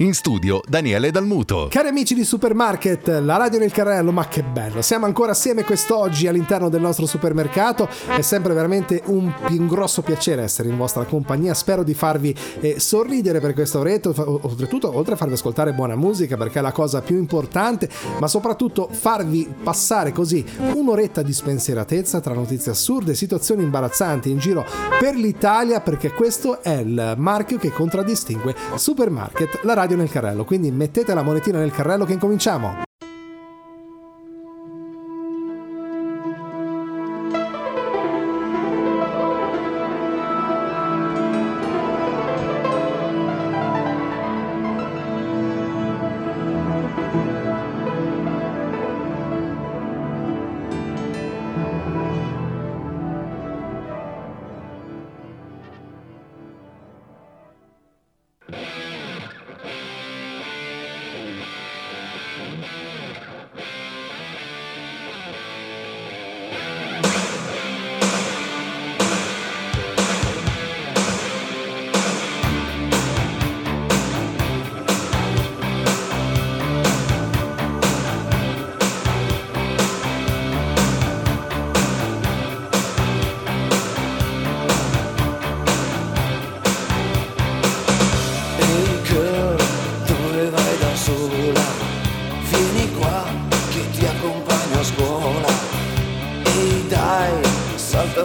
In studio Daniele Dalmuto. Cari amici di Supermarket, la radio nel carrello, ma che bello! Siamo ancora assieme quest'oggi all'interno del nostro supermercato. È sempre veramente un, un grosso piacere essere in vostra compagnia. Spero di farvi eh, sorridere per questo oretto. Oltretutto, oltre a farvi ascoltare buona musica, perché è la cosa più importante, ma soprattutto farvi passare così un'oretta di spensieratezza tra notizie assurde e situazioni imbarazzanti in giro per l'Italia, perché questo è il marchio che contraddistingue Supermarket, la radio radio nel carrello, quindi mettete la monetina nel carrello che incominciamo.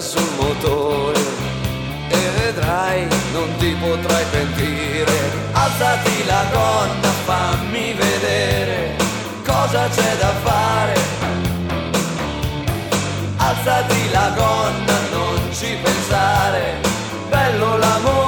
sul motore e vedrai non ti potrai pentire. Alzati la gonna, fammi vedere cosa c'è da fare. Alzati la gonna, non ci pensare, bello l'amore.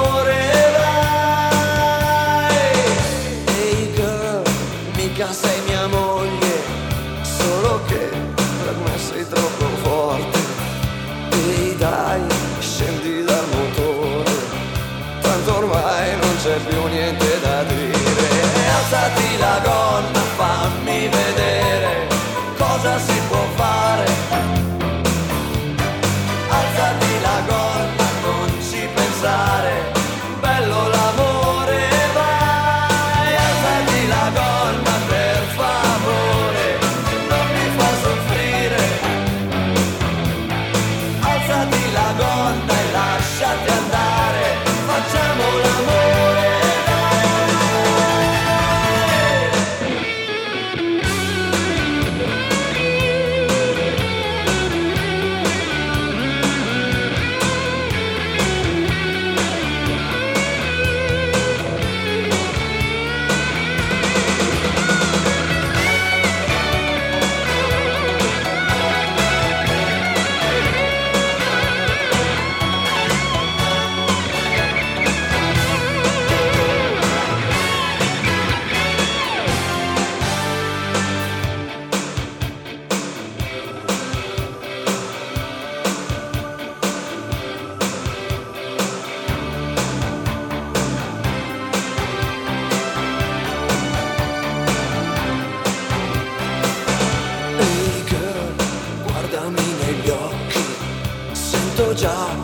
job.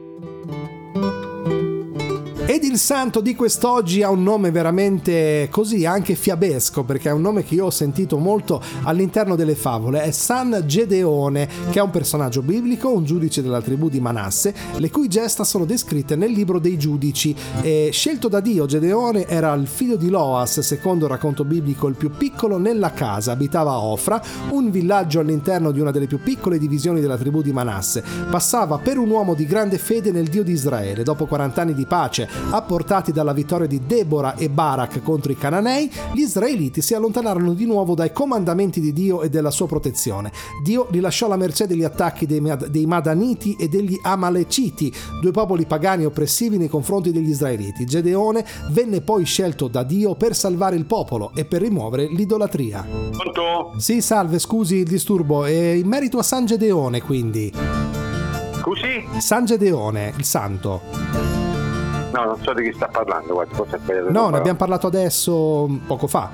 Ed il santo di quest'oggi ha un nome veramente così, anche fiabesco, perché è un nome che io ho sentito molto all'interno delle favole. È San Gedeone, che è un personaggio biblico, un giudice della tribù di Manasse, le cui gesta sono descritte nel libro dei giudici. E scelto da Dio, Gedeone era il figlio di Loas, secondo il racconto biblico il più piccolo nella casa. Abitava a Ofra, un villaggio all'interno di una delle più piccole divisioni della tribù di Manasse. Passava per un uomo di grande fede nel Dio di Israele. Dopo 40 anni di pace, apportati dalla vittoria di Deborah e Barak contro i Cananei, gli israeliti si allontanarono di nuovo dai comandamenti di Dio e della sua protezione. Dio li lasciò alla mercé degli attacchi dei, Mad- dei Madaniti e degli Amaleciti, due popoli pagani oppressivi nei confronti degli israeliti. Gedeone venne poi scelto da Dio per salvare il popolo e per rimuovere l'idolatria. Pronto? Sì, salve, scusi il disturbo. E in merito a San Gedeone, quindi. Scusi? San Gedeone, il santo. No, non so di chi sta parlando, guarda, forse ha sbagliato. No, ne abbiamo parlato adesso, poco fa.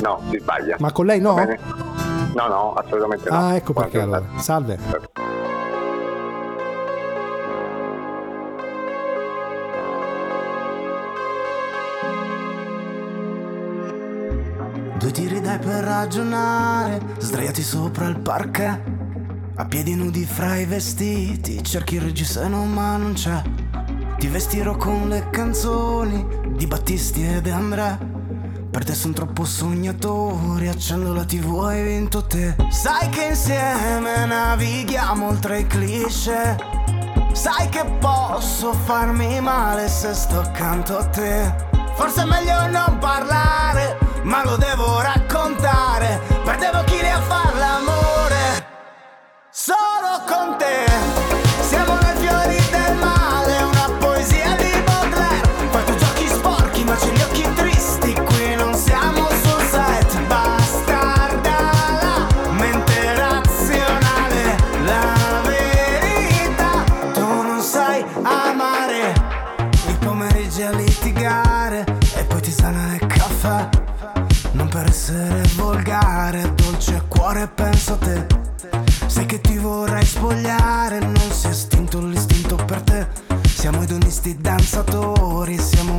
No, si sbaglia. Ma con lei no? No, no, assolutamente no. Ah, ecco perché allora. Salve. Due tiri dai per ragionare, sdraiati sopra il parquet. A piedi nudi fra i vestiti, cerchi il reggiseno ma non c'è. Ti vestirò con le canzoni di Battisti ed Andrea. Per te sono troppo sognatori, accendo la tv hai vinto te. Sai che insieme navighiamo oltre i cliché. Sai che posso farmi male se sto accanto a te. Forse è meglio non parlare, ma lo devo raccontare. Perdevo chili a far l'amore. Solo con te. Penso a te. Sai che ti vorrei spogliare, non si è estinto l'istinto per te. Siamo edonisti danzatori, siamo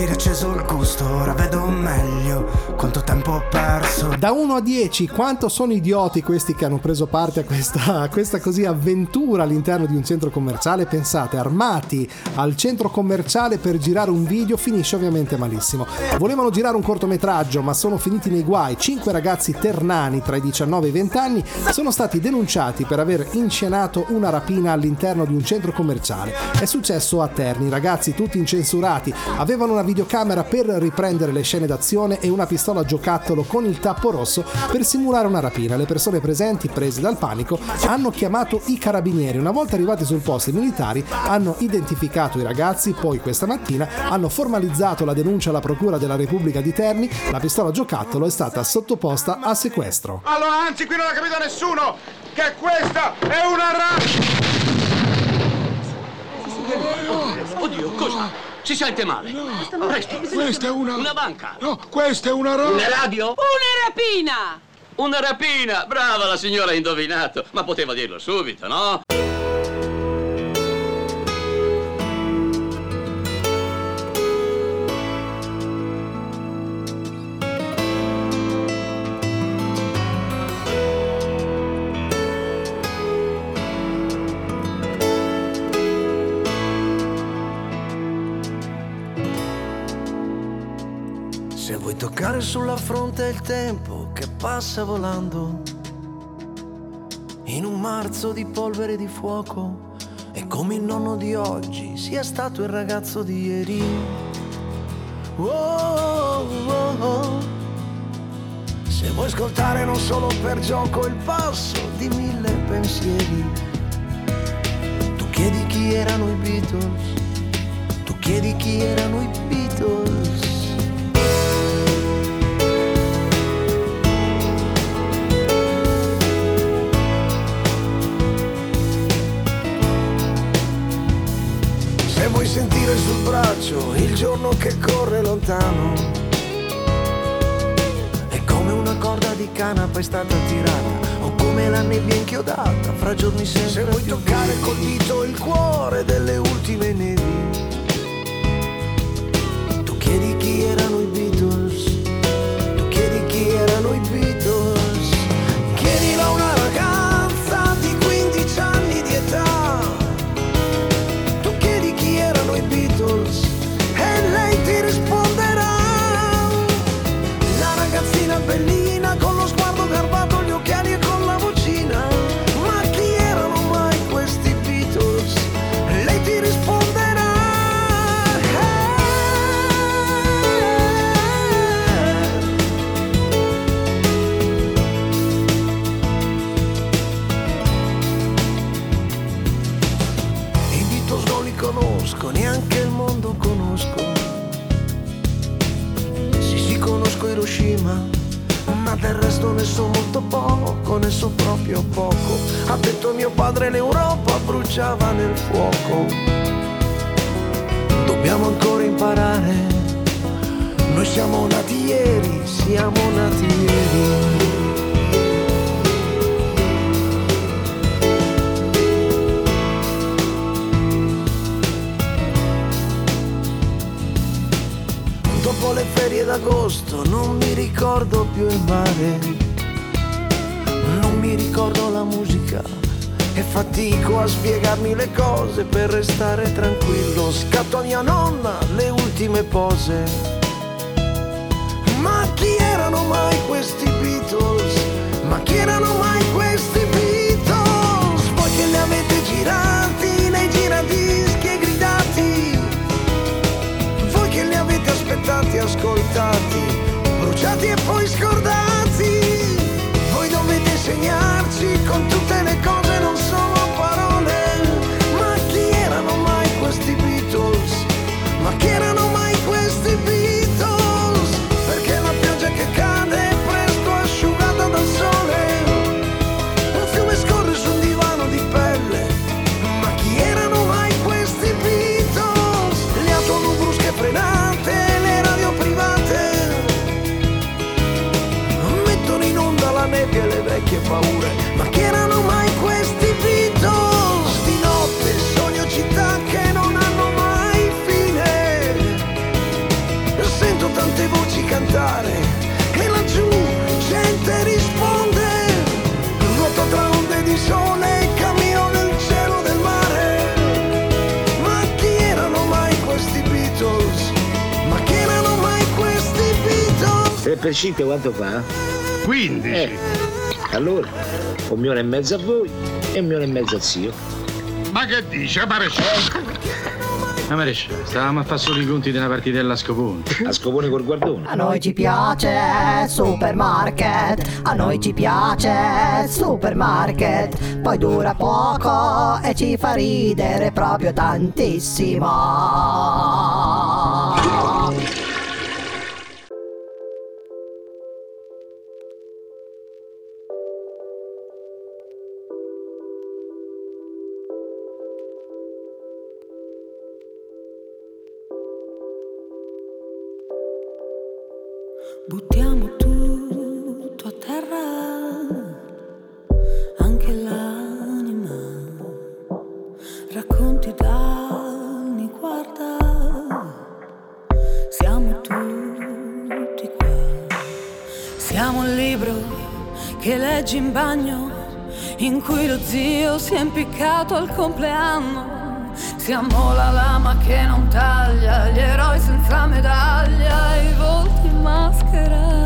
si riacceso il gusto Ora vedo meglio quanto tempo ho perso Da 1 a 10, quanto sono idioti questi che hanno preso parte a questa, a questa così avventura all'interno di un centro commerciale? Pensate, armati al centro commerciale per girare un video, finisce ovviamente malissimo. Volevano girare un cortometraggio, ma sono finiti nei guai. Cinque ragazzi ternani tra i 19 e i 20 anni sono stati denunciati per aver inscenato una rapina all'interno di un centro commerciale. È successo a Terni, ragazzi tutti incensurati avevano una videocamera per riprendere le scene d'azione e una pistola giocattolo con il tappo rosso per simulare una rapina. Le persone presenti, prese dal panico, hanno chiamato i carabinieri. Una volta arrivati sul posto, i militari hanno identificato i ragazzi, poi questa mattina hanno formalizzato la denuncia alla Procura della Repubblica di Terni. La pistola giocattolo è stata sottoposta a sequestro. Allora, anzi, qui non ha capito nessuno che questa è una ra... Oddio, cosa? Si sente male? Presto. Questa è una... Una banca. No, questa è una ra... Una radio? Una rapina! Una rapina! Brava, la signora ha indovinato. Ma poteva dirlo subito, no? Toccare sulla fronte il tempo che passa volando in un marzo di polvere di fuoco e come il nonno di oggi sia stato il ragazzo di ieri. Oh, oh, oh. Se vuoi ascoltare non solo per gioco il passo di mille pensieri, tu chiedi chi erano i Beatles, tu chiedi chi erano i Beatles. Sentire sul braccio il giorno che corre lontano, è come una corda di canapa è stata tirata, o come la nebbia inchiodata fra giorni sempre Se vuoi toccare col dito il cuore delle ultime nevi, tu chiedi chi erano i Beatles, tu chiedi chi erano i Beatles, resto ne so molto poco, ne so proprio poco. Ha detto mio padre l'Europa bruciava nel fuoco. Dobbiamo ancora imparare, noi siamo nati ieri, siamo nati ieri. Dopo le ferie d'agosto non mi ricordo più il mare, non mi ricordo la musica e fatico a spiegarmi le cose per restare tranquillo. Scatto a mia nonna le ultime pose. Ma chi erano mai questi Beatles? Ma chi erano mai questi Beatles? Aspettati ascoltati, bruciati e poi scordati, voi dovete insegnarci con tutte per 5 quanto fa? 15. Eh. Allora, un milione e mezzo a voi e un milione e mezzo al zio. Ma che dice, maresciallo? Ma maresciallo, stavamo a fare solo i conti una partitella a scopone. A scopone col guardone. A noi ci piace supermarket, a noi ci piace supermarket, poi dura poco e ci fa ridere proprio tantissimo. Leggi in bagno, in cui lo zio si è impiccato al compleanno. Siamo la lama che non taglia, gli eroi senza medaglia, i volti in maschera.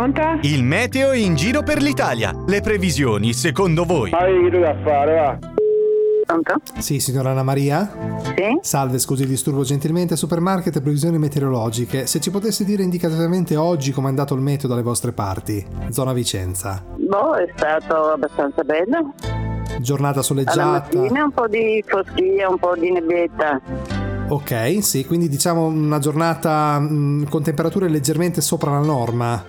Pronto? Il meteo in giro per l'Italia. Le previsioni, secondo voi? Ma che da fare, va? Pronto? Sì, signora Anna Maria? Sì? Salve, scusi il disturbo gentilmente. Supermarket e previsioni meteorologiche. Se ci potesse dire indicativamente oggi com'è andato il meteo dalle vostre parti. Zona Vicenza. Boh, è stato abbastanza bello. Giornata Alla soleggiata. mattina un po' di foschia, un po' di nebbietta. Ok, sì, quindi diciamo una giornata mh, con temperature leggermente sopra la norma.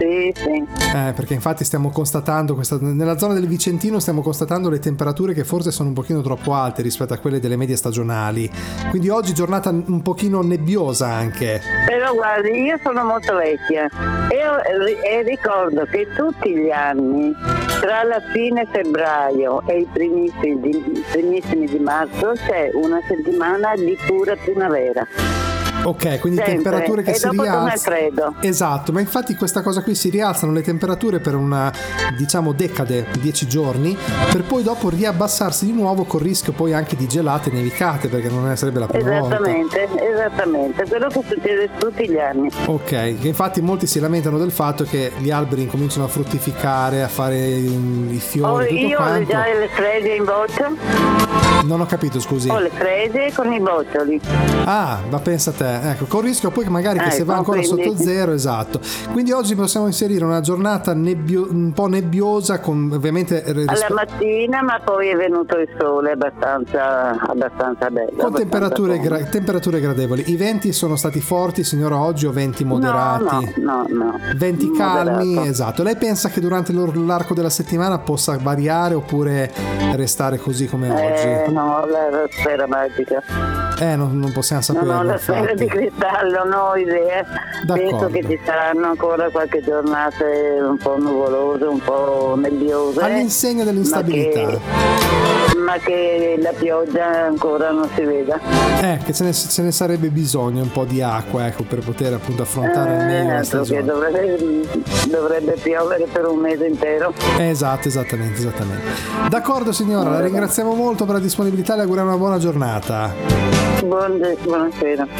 Sì, sì. Eh, perché infatti stiamo constatando, questa, nella zona del Vicentino stiamo constatando le temperature che forse sono un pochino troppo alte rispetto a quelle delle medie stagionali. Quindi oggi giornata un pochino nebbiosa anche. Però guardi, io sono molto vecchia e, e ricordo che tutti gli anni, tra la fine febbraio e i primissimi di, primissimi di marzo, c'è una settimana di pura primavera. Ok, quindi Sempre. temperature che E si rialzano. Esatto, ma infatti questa cosa qui si rialzano le temperature per una diciamo decade, 10 giorni, per poi dopo riabbassarsi di nuovo con rischio poi anche di gelate nevicate, perché non sarebbe la prima volta. Esattamente, esattamente, quello che succede tutti gli anni. Ok, che infatti molti si lamentano del fatto che gli alberi incominciano a fruttificare, a fare mm, i Ho, fiori, tutto io ho quanto. già le frese in boccia, Non ho capito, scusi. ho le frese con i boccioli. Ah, ma pensa a te, ecco, con il rischio poi che magari che se Ecco, va ancora quindi- sotto zero, esatto. Quindi oggi possiamo inserire una giornata nebbio- un po' nebbiosa con ovviamente eh, Alla mattina, ma poi è venuto il sole abbastanza, abbastanza bello. con abbastanza temperature, gra- temperature gradevoli. I venti sono stati forti, signora, oggi o venti moderati? No, no, no. Venti calmi, Moderato. esatto. Lei pensa che durante l'arco della settimana possa variare oppure restare così come Eh, oggi? No, la, la sfera magica. Eh, non, non possiamo Non saperlo. ho la sfera infatti. di cristallo, non ho idea. Penso D'accordo. che ci saranno ancora qualche giornata un po' nuvolose, un po' nebbiose. All'insegna dell'instabilità. Ma che, la pioggia ancora non si veda. Eh, che ce ne, ce ne sarebbe bisogno un po' di acqua, ecco, per poter appunto affrontare al meglio Eh, la che stagione. dovrebbe, dovrebbe piovere per un mese intero. Esatto, esattamente, esattamente. D'accordo signora, la ringraziamo molto per la disponibilità e le auguriamo una buona giornata. Buon- buonasera.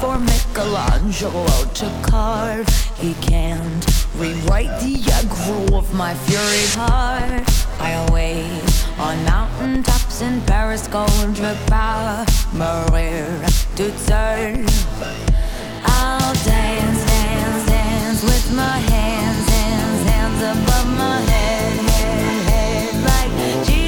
for Michelangelo to carve. He can't rewrite the aggro of my fury heart. I await on mountain tops in Paris, gold power, Maria turn. I'll dance, dance, dance with my hands, hands, hands above my head, head, head, like.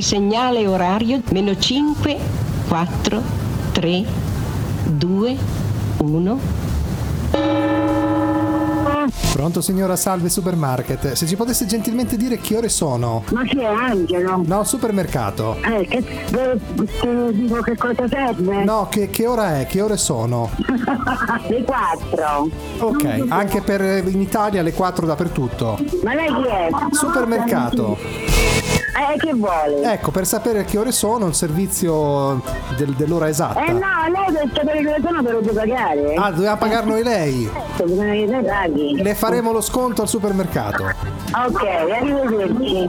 Il segnale orario meno 5, 4, 3, 2, 1. Pronto signora, salve supermarket. Se ci potesse gentilmente dire che ore sono? Ma chi è Angelo? No, supermercato. Eh, che ti dico che cosa serve? No, che, che ora è? Che ore sono? le 4. Ok, anche per in Italia le 4 dappertutto. Ma lei chi è? Supermercato. Eh, che vuole? Ecco, per sapere che ore sono, un servizio del- dell'ora esatta. Eh no, lei per sapere che ore sono però pagare. Ah, doveva pagarlo eh, lei. Certo, lei. Le faremo lo sconto al supermercato. Ok, arrivederci.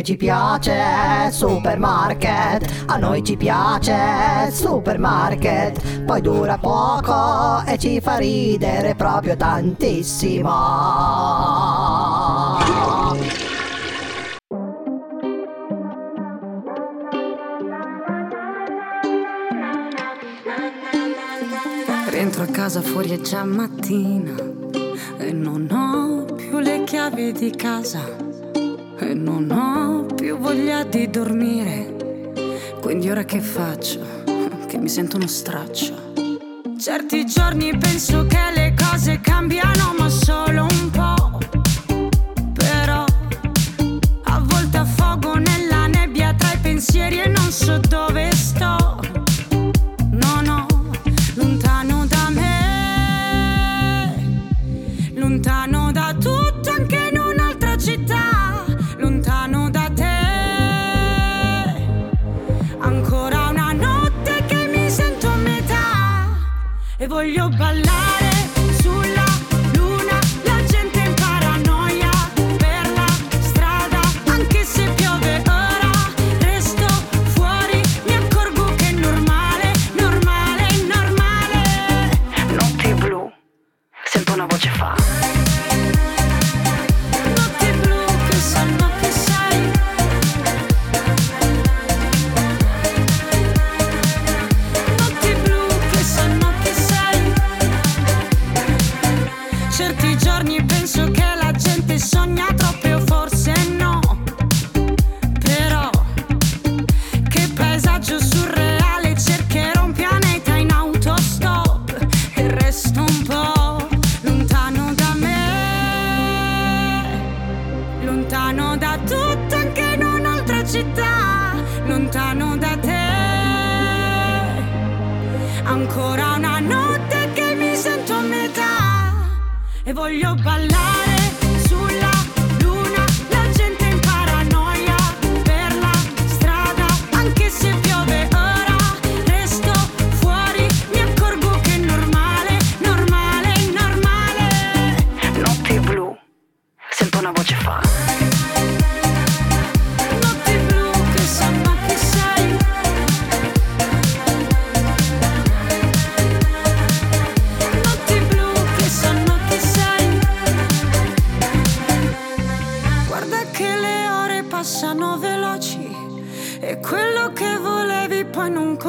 Noi ci piace supermarket, a noi ci piace supermarket, poi dura poco e ci fa ridere proprio tantissimo. Rientro a casa fuori è già mattina e non ho più le chiavi di casa e non ho più voglia di dormire. Quindi ora che faccio? Che mi sento uno straccio. Certi giorni penso che le cose cambiano ma solo voglio ballare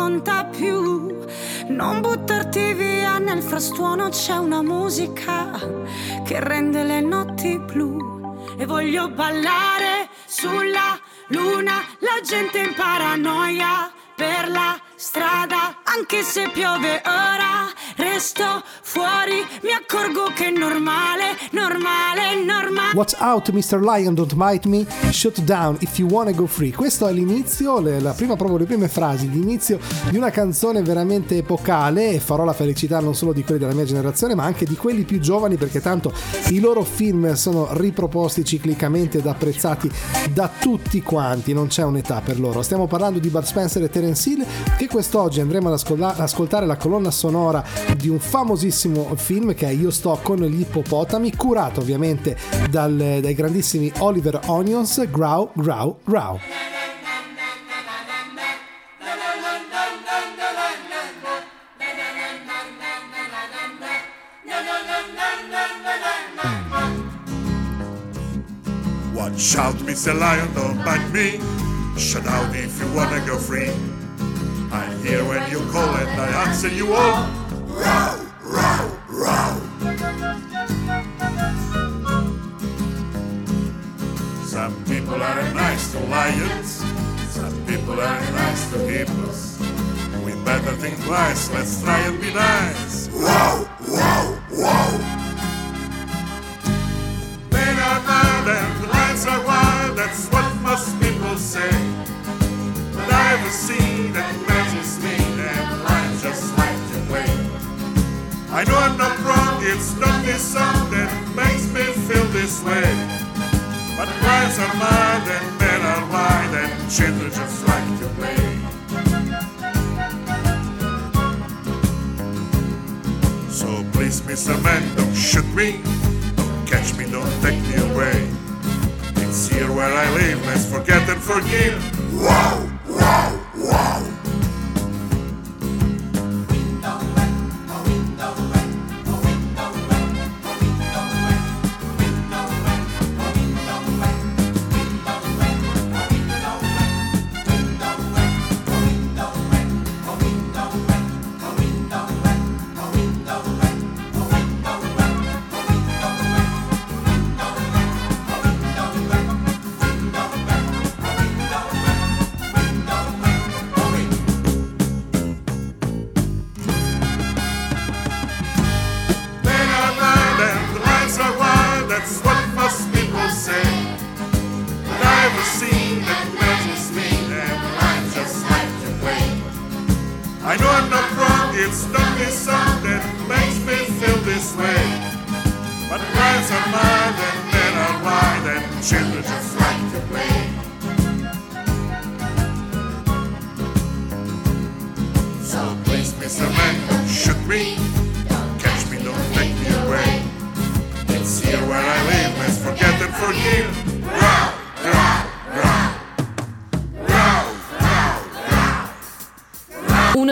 conta più. Non buttarti via nel frastuono c'è una musica che rende le notti blu. E voglio ballare sulla luna, la gente in paranoia per la strada, anche se piove ora, resto fuori, mi accorgo che è normale, normale, normale. Watch out, Mr. Lion, don't bite me. Shut down if you wanna go free. Questo è l'inizio, la prima, proprio le prime frasi, l'inizio di una canzone veramente epocale e farò la felicità non solo di quelli della mia generazione, ma anche di quelli più giovani, perché tanto i loro film sono riproposti ciclicamente ed apprezzati da tutti quanti, non c'è un'età per loro. Stiamo parlando di Bud Spencer e Terence Hill, che quest'oggi andremo ad ascolta- ascoltare la colonna sonora di un famosissimo film che è Io sto con gli ippopotami, curato ovviamente dal- dai grandissimi Oliver Onions, Grow, Grow, Grow. Watch out, Mr. Lion, don't bite me. Shut down if you wanna go free. I'm here when you call and I answer you all. Some people are nice to lions. Some people are nice to hippos. We better think twice. Let's try and be nice. Men are mad and lions are wild, that's what most people say. But I've seen that matches I know I'm not wrong, it's not this song that makes me feel this way. But lions are mad and men are wild, and children just like to play. So please, Mr. Man, don't shoot me. Don't catch me, don't take me away. It's here where I live, let's forget and forgive. Wow, wow.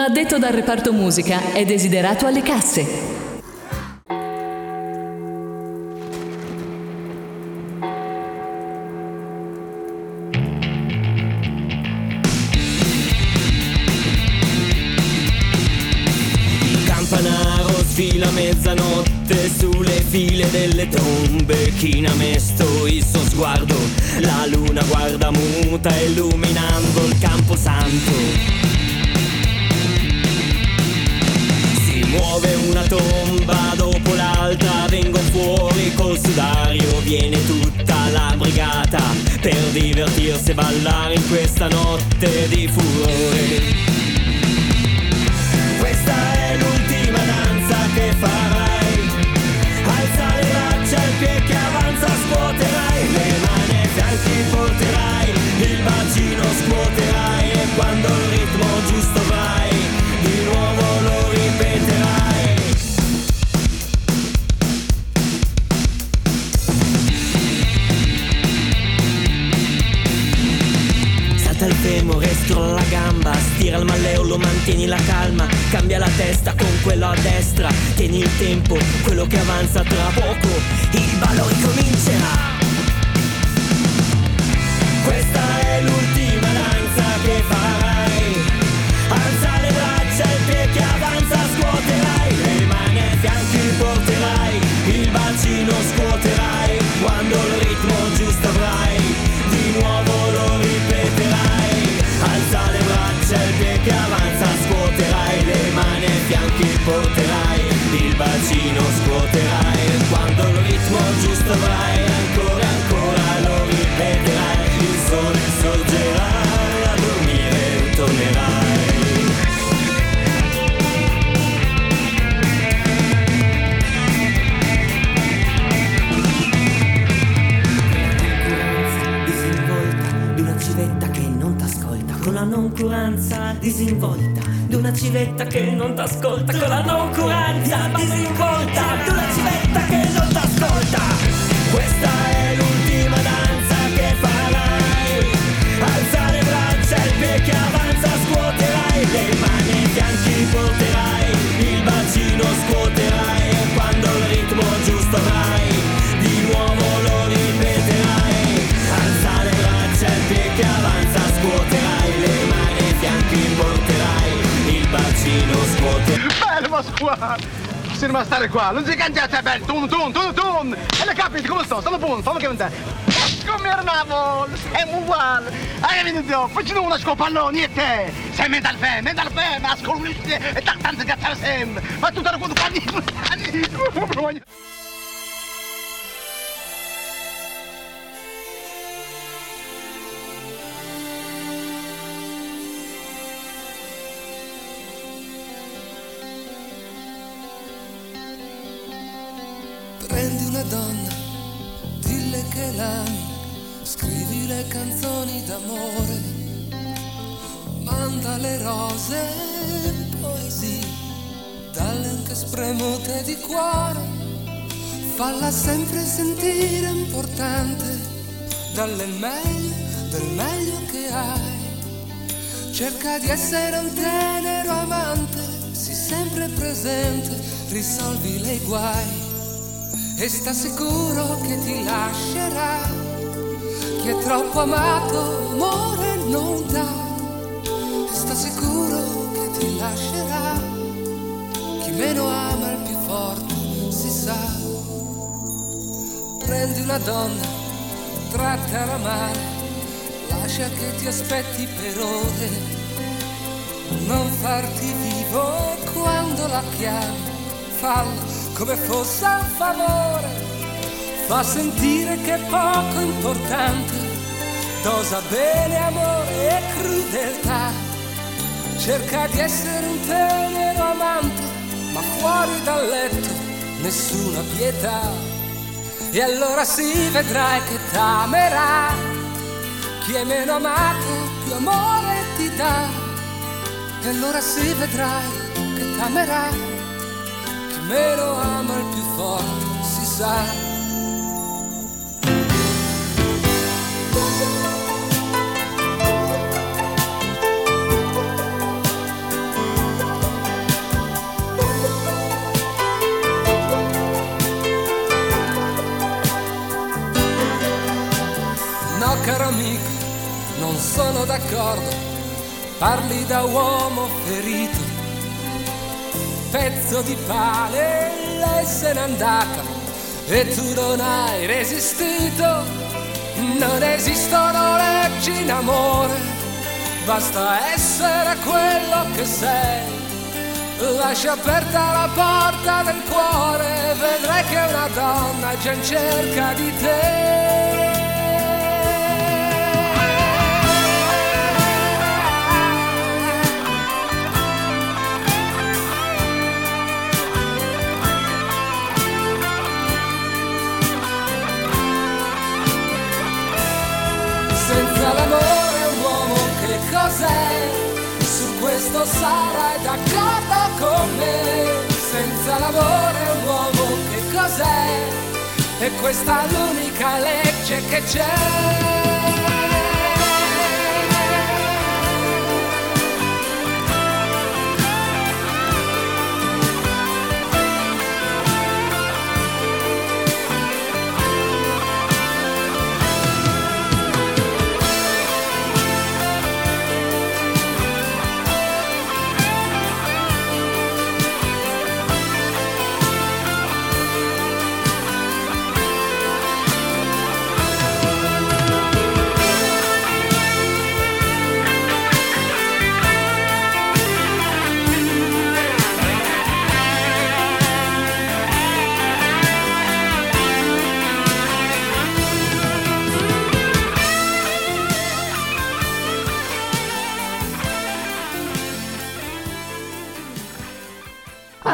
Addetto dal reparto musica è desiderato alle casse. Campanaro sfila mezzanotte sulle file delle tombe. China mesto il suo sguardo? La luna guarda muta illuminando il camposanto muove una tomba dopo l'altra Vengo fuori col sudario Viene tutta la brigata Per divertirsi e ballare in questa notte di furore. Questa è l'ultima danza che farai. Alza le braccia, il piede che avanza scuoterai. Le mani ai fianchi porterai Il bacino scuoterai E quando il ritmo mantieni la calma Cambia la testa con quello a destra. Tieni il tempo, quello che avanza tra poco. Il ballo ricomincerà Questa è l'ultima porterai Il bacino scuoterai Quando il ritmo giusto avrai Ancora ancora lo ripeterai Il sole sorgerà A dormire tornerai. Disinvolta di una civetta che non t'ascolta con la noncuranza disinvolta di una civetta che non t'ascolta con la noncuranza disinvolta. Di una civetta che non t'ascolta. Questa è l'ultima danza che farai. Alza le braccia il piede che avanza scuoterai le mani fianchi porterai scuoterai Bello squad! Cinema stare qua, non si cangiate bene, tun tun tun tun! E le capite come sto? Stanno buono, stanno che non Come eravamo, siamo uguali! Hai venuto, facciamo una scopalloni e te! Sei mental fe, mental fe, ma ascolti e tanto cazzare sempre! Ma tu te lo quando parli, canzoni d'amore, manda le rose poesie, dalle anche spremute di cuore, falla sempre sentire importante, dalle meglio, del meglio che hai. Cerca di essere un tenero amante, sii sempre presente, risolvi le guai. E sta sicuro che ti lascerà. Chi è troppo amato, amore non dà. E sta sicuro che ti lascerà. Chi meno ama il più forte, si sa. Prendi una donna, trattala male, lascia che ti aspetti per ore. Non farti vivo quando la chiami, fallo come fosse un favore. Fa sentire che è poco importante, dosa bene amore e crudeltà. Cerca di essere un tenero amante, ma fuori dal letto nessuna pietà. E allora si vedrai che t'amerà. Chi è meno amato, più amore ti dà. E allora si vedrai che t'amerà. Chi meno ama il più forte, si sa. Sono d'accordo. Parli da uomo ferito. Pezzo di pane, lei se n'è andata e tu non hai resistito. Non esistono leggi in amore, basta essere quello che sei. Lascia aperta la porta del cuore, vedrai che una donna già in cerca di te. Sarai d'accordo con me. Senza l'amore un uomo che cos'è? E questa è l'unica legge che c'è.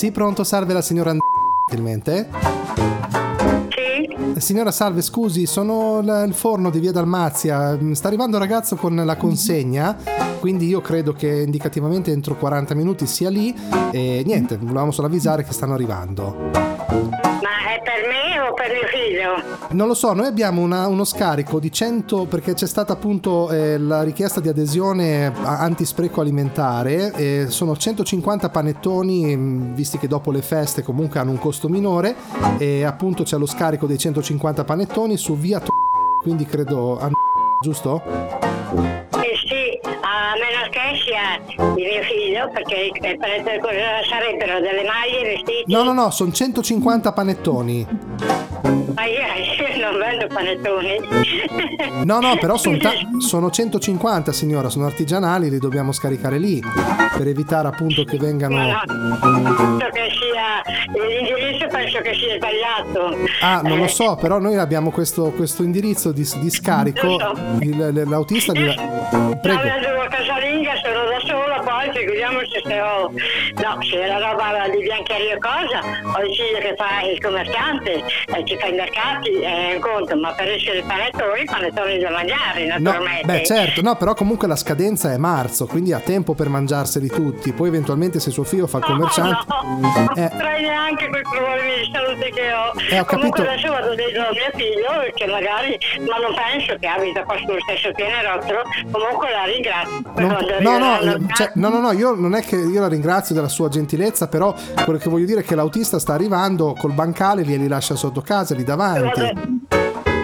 Sì, pronto, salve la signora gentilmente. Sì? Signora Salve, scusi, sono il forno di via Dalmazia. Mm, Sta arrivando un ragazzo con la consegna, quindi io credo che indicativamente entro 40 minuti sia lì. E niente, volevamo solo avvisare che stanno arrivando. È per me o per mio figlio? Non lo so, noi abbiamo una- uno scarico di 100 perché c'è stata appunto eh, la richiesta di adesione antispreco alimentare. e sono 150 panettoni, mh, visti che dopo le feste comunque hanno un costo minore. E appunto c'è lo scarico dei 150 panettoni su via To- quindi credo. an- giusto? Meno che sia di mio figlio, perché per- cosa sarebbero delle maglie, vestiti. No, no, no, sono 150 panettoni. Ma io, io non vendo panettoni. No, no, però son ta- sono 150 signora, sono artigianali, li dobbiamo scaricare lì per evitare appunto che vengano... Ma no, penso che sia l'indirizzo penso che sia sbagliato. Ah, non lo Eh, so, però noi abbiamo questo, questo indirizzo di, di scarico. Il- l'autista di... Prego. Avendo una casalinga sono da sola, poi figuriamoci se ho. No, se la roba di biancheria cosa, ho figlio che fa il commerciante, eh, ci fa i mercati, è un conto, ma per essere i panettoni, i panettoni da mangiare, No, naturalmente. beh certo, no, però comunque la scadenza è marzo, quindi ha tempo per mangiarseli tutti. Poi eventualmente se suo figlio fa il commerciante... Non Eh. potrei neanche quei problemi di salute che ho. Eh, ho Comunque capito. adesso vado dentro a mio figlio che magari, ma non penso che abita qua sullo stesso pianerottolo, comunque la ringrazio. Non- no, no, a cioè, no, no, no, io non è che io la ringrazio della sua gentilezza, però quello che voglio dire è che l'autista sta arrivando col bancale, glieli lascia sotto casa, lì davanti.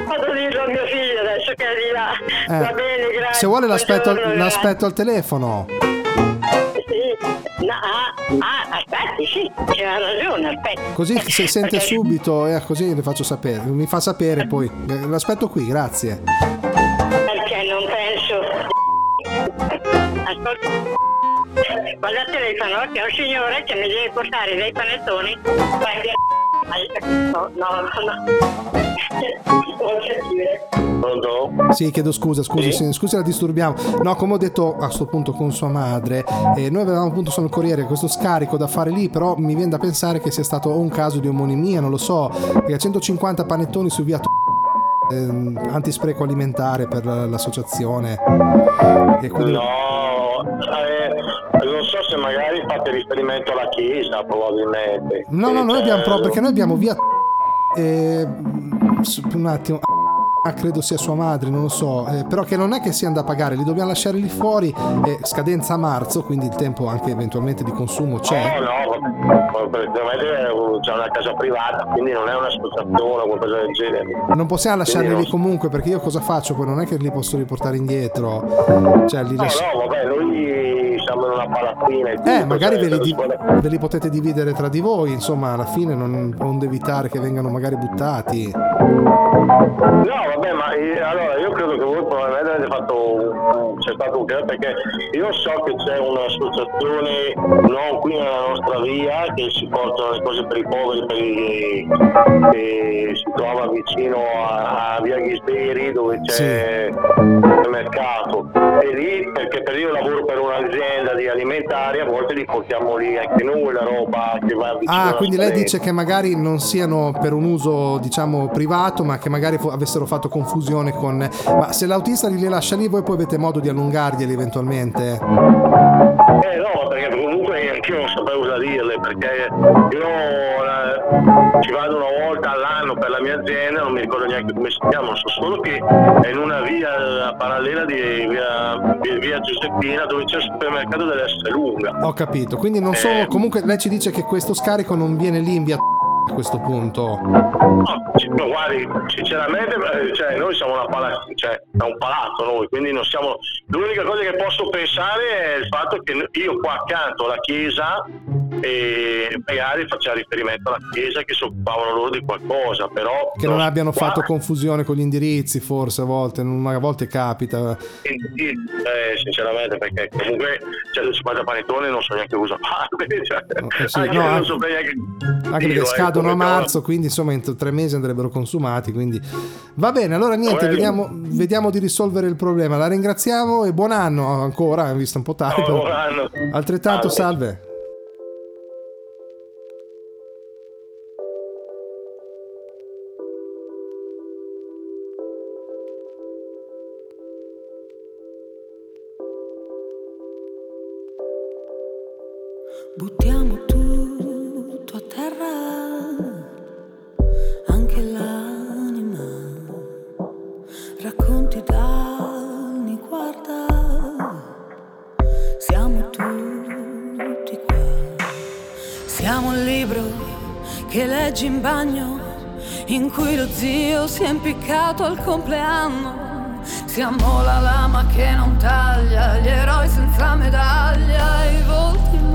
Vado a dirlo a mio figlio adesso che è di là. Eh, Va bene, grazie. Se vuole l'aspetto, l'aspetto al telefono. Sì. No, ah, ah, aspetti, sì, c'ha ragione, aspetti. Così se sente Perché- subito, eh, così le faccio sapere. Mi fa sapere poi. Eh, L'aspetto qui, grazie. Perché non penso. Ascolta. Vado al telefono che è un signore che mi deve portare dei panettoni. Perché... No, no, no. Non sentire. Pronto? Sì, chiedo scusa, scusi, sì, scusi la disturbiamo. No, come ho detto a questo punto con sua madre, eh, noi avevamo appunto sul Corriere questo scarico da fare lì, però mi viene da pensare che sia stato un caso di omonimia, non lo so, perché a 150 panettoni su via To- ehm, antispreco alimentare per la- l'associazione. E quindi- No, eh, fate riferimento alla chiesa, probabilmente. No, no, noi abbiamo Eh, proprio perché noi abbiamo via eh, un attimo ah, credo sia sua madre, non lo so, eh, però che non è che sia da pagare, li dobbiamo lasciare lì fuori, eh, scadenza a marzo, quindi il tempo anche eventualmente di consumo c'è. No, no, praticamente c'è una casa privata, quindi non è un'associazione o qualcosa del genere. Non possiamo lasciarli Quindi lì non- comunque perché io cosa faccio? Poi non è che li posso riportare indietro. Cioè, li No, lasci- no, vabbè, in una palazzina. e Eh, magari cioè, ve li, di- ve li potete dividere tra di voi, insomma, alla fine non, non evitare che vengano magari buttati. No, vabbè, ma eh, allora io credo che voi probabilmente avete fatto cioè, stato utile perché io so che c'è un'associazione non qui nella nostra via che si portano le cose per i poveri per i, che si trova vicino a, a via Ghisberi dove c'è il mercato. E lì perché per io lavoro per un'azienda di alimentari a volte li portiamo lì anche noi la roba che va vicino Ah, quindi lei dice che magari non siano per un uso, diciamo, privato, ma che magari avessero fatto confusione con... Ma se l'autista li lascia lì, voi poi avete modo di allungarglieli eventualmente? Eh no, perché comunque anch'io non sapevo cosa dirle, perché io eh, ci vado una volta all'anno per la mia azienda, non mi ricordo neanche come si chiama, so solo che è in una via parallela di via, via- Giuseppina dove c'è il supermercato dell'S lunga. Ho capito, quindi non so... Eh. Comunque lei ci dice che questo scarico non viene lì in via a questo punto. No, guardi, sinceramente, eh, cioè, noi siamo una pala- cioè, è un palazzo noi, quindi non siamo. L'unica cosa che posso pensare è il fatto che io qua accanto alla chiesa e magari faceva riferimento alla chiesa che si occupavano loro di qualcosa, però Che non abbiano qua- fatto confusione con gli indirizzi, forse a volte, a volte capita. eh, sinceramente perché comunque cioè, le 50 panettone non so neanche cosa fare cioè, Eh sì, anche no, anche- so neanche Anche perché dirlo, scadono a marzo, quindi insomma entro tre mesi andrebbero consumati. Quindi va bene, allora niente, vediamo, vediamo di risolvere il problema. La ringraziamo e buon anno ancora, visto un po' tardi. Buon anno. Altrettanto, Salve. Si è impiccato al compleanno. Siamo la lama che non taglia, gli eroi senza medaglia, i volti in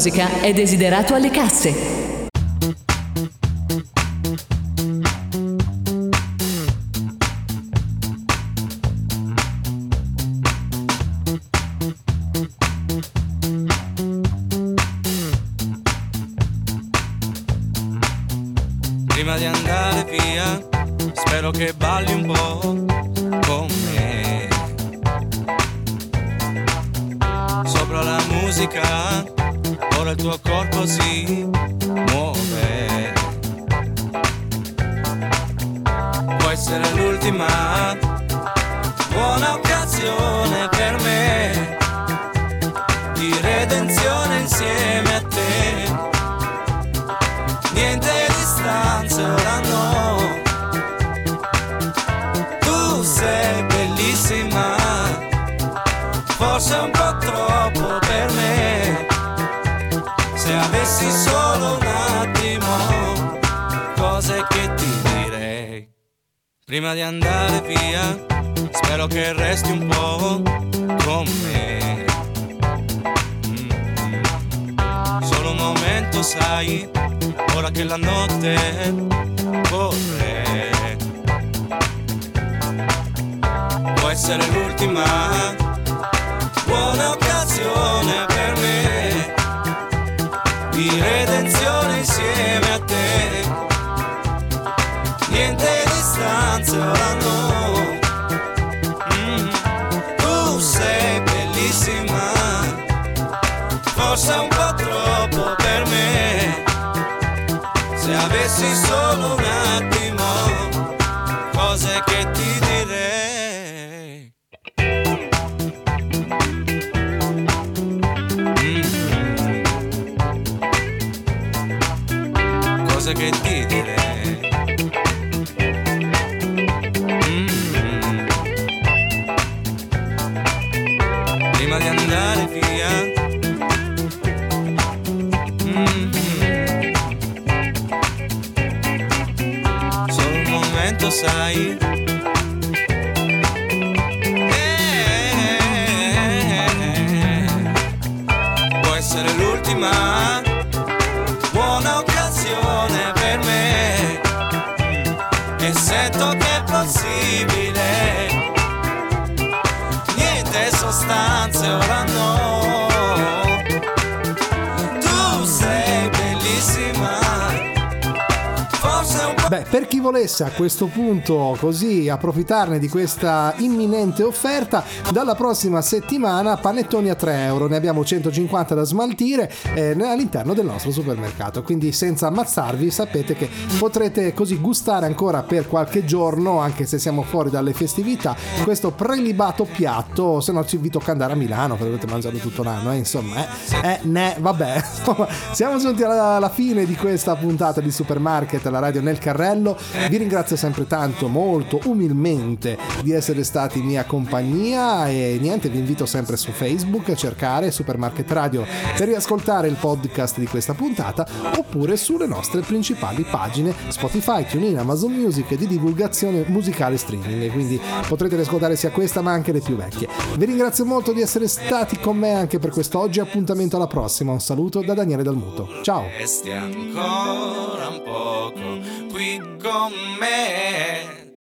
musica è desiderato alle casse. Prima di andare via, spero che balli un po' con me. Sopra la musica, ora il tuo corpo si muove. Può essere l'ultima buona occasione per me di redenzione insieme a te. Niente distanze ora no. Tu sei bellissima, forse un po' Prima di andare via, spero che resti un po' con me. Mm. Solo un momento, sai, ora che la notte corre. Può essere l'ultima buona occasione per me di redenzione insieme Ora no. Mm. Tu sei bellissima, forse un po' troppo per me. Se avessi solo un attimo, cose che ti direi. Mm. Che ti direi. Volesse a questo punto così approfittarne di questa imminente offerta, dalla prossima settimana panettoni a 3 euro, ne abbiamo 150 da smaltire eh, all'interno del nostro supermercato, quindi senza ammazzarvi sapete che potrete così gustare ancora per qualche giorno, anche se siamo fuori dalle festività, questo prelibato piatto, se no ci invito a andare a Milano, perché dovete mangiarlo tutto l'anno, eh, insomma, eh, eh, ne, vabbè, siamo giunti alla, alla fine di questa puntata di Supermarket, la radio nel carrello, vi ringrazio sempre tanto, molto umilmente di essere stati in mia compagnia e niente, vi invito sempre su Facebook a cercare Supermarket Radio per riascoltare il podcast di questa puntata oppure sulle nostre principali pagine Spotify, TuneIn, Amazon Music di divulgazione musicale streaming, quindi potrete riascoltare sia questa ma anche le più vecchie. Vi ringrazio molto di essere stati con me anche per quest'oggi, appuntamento alla prossima, un saluto da Daniele Dalmuto, ciao! Resti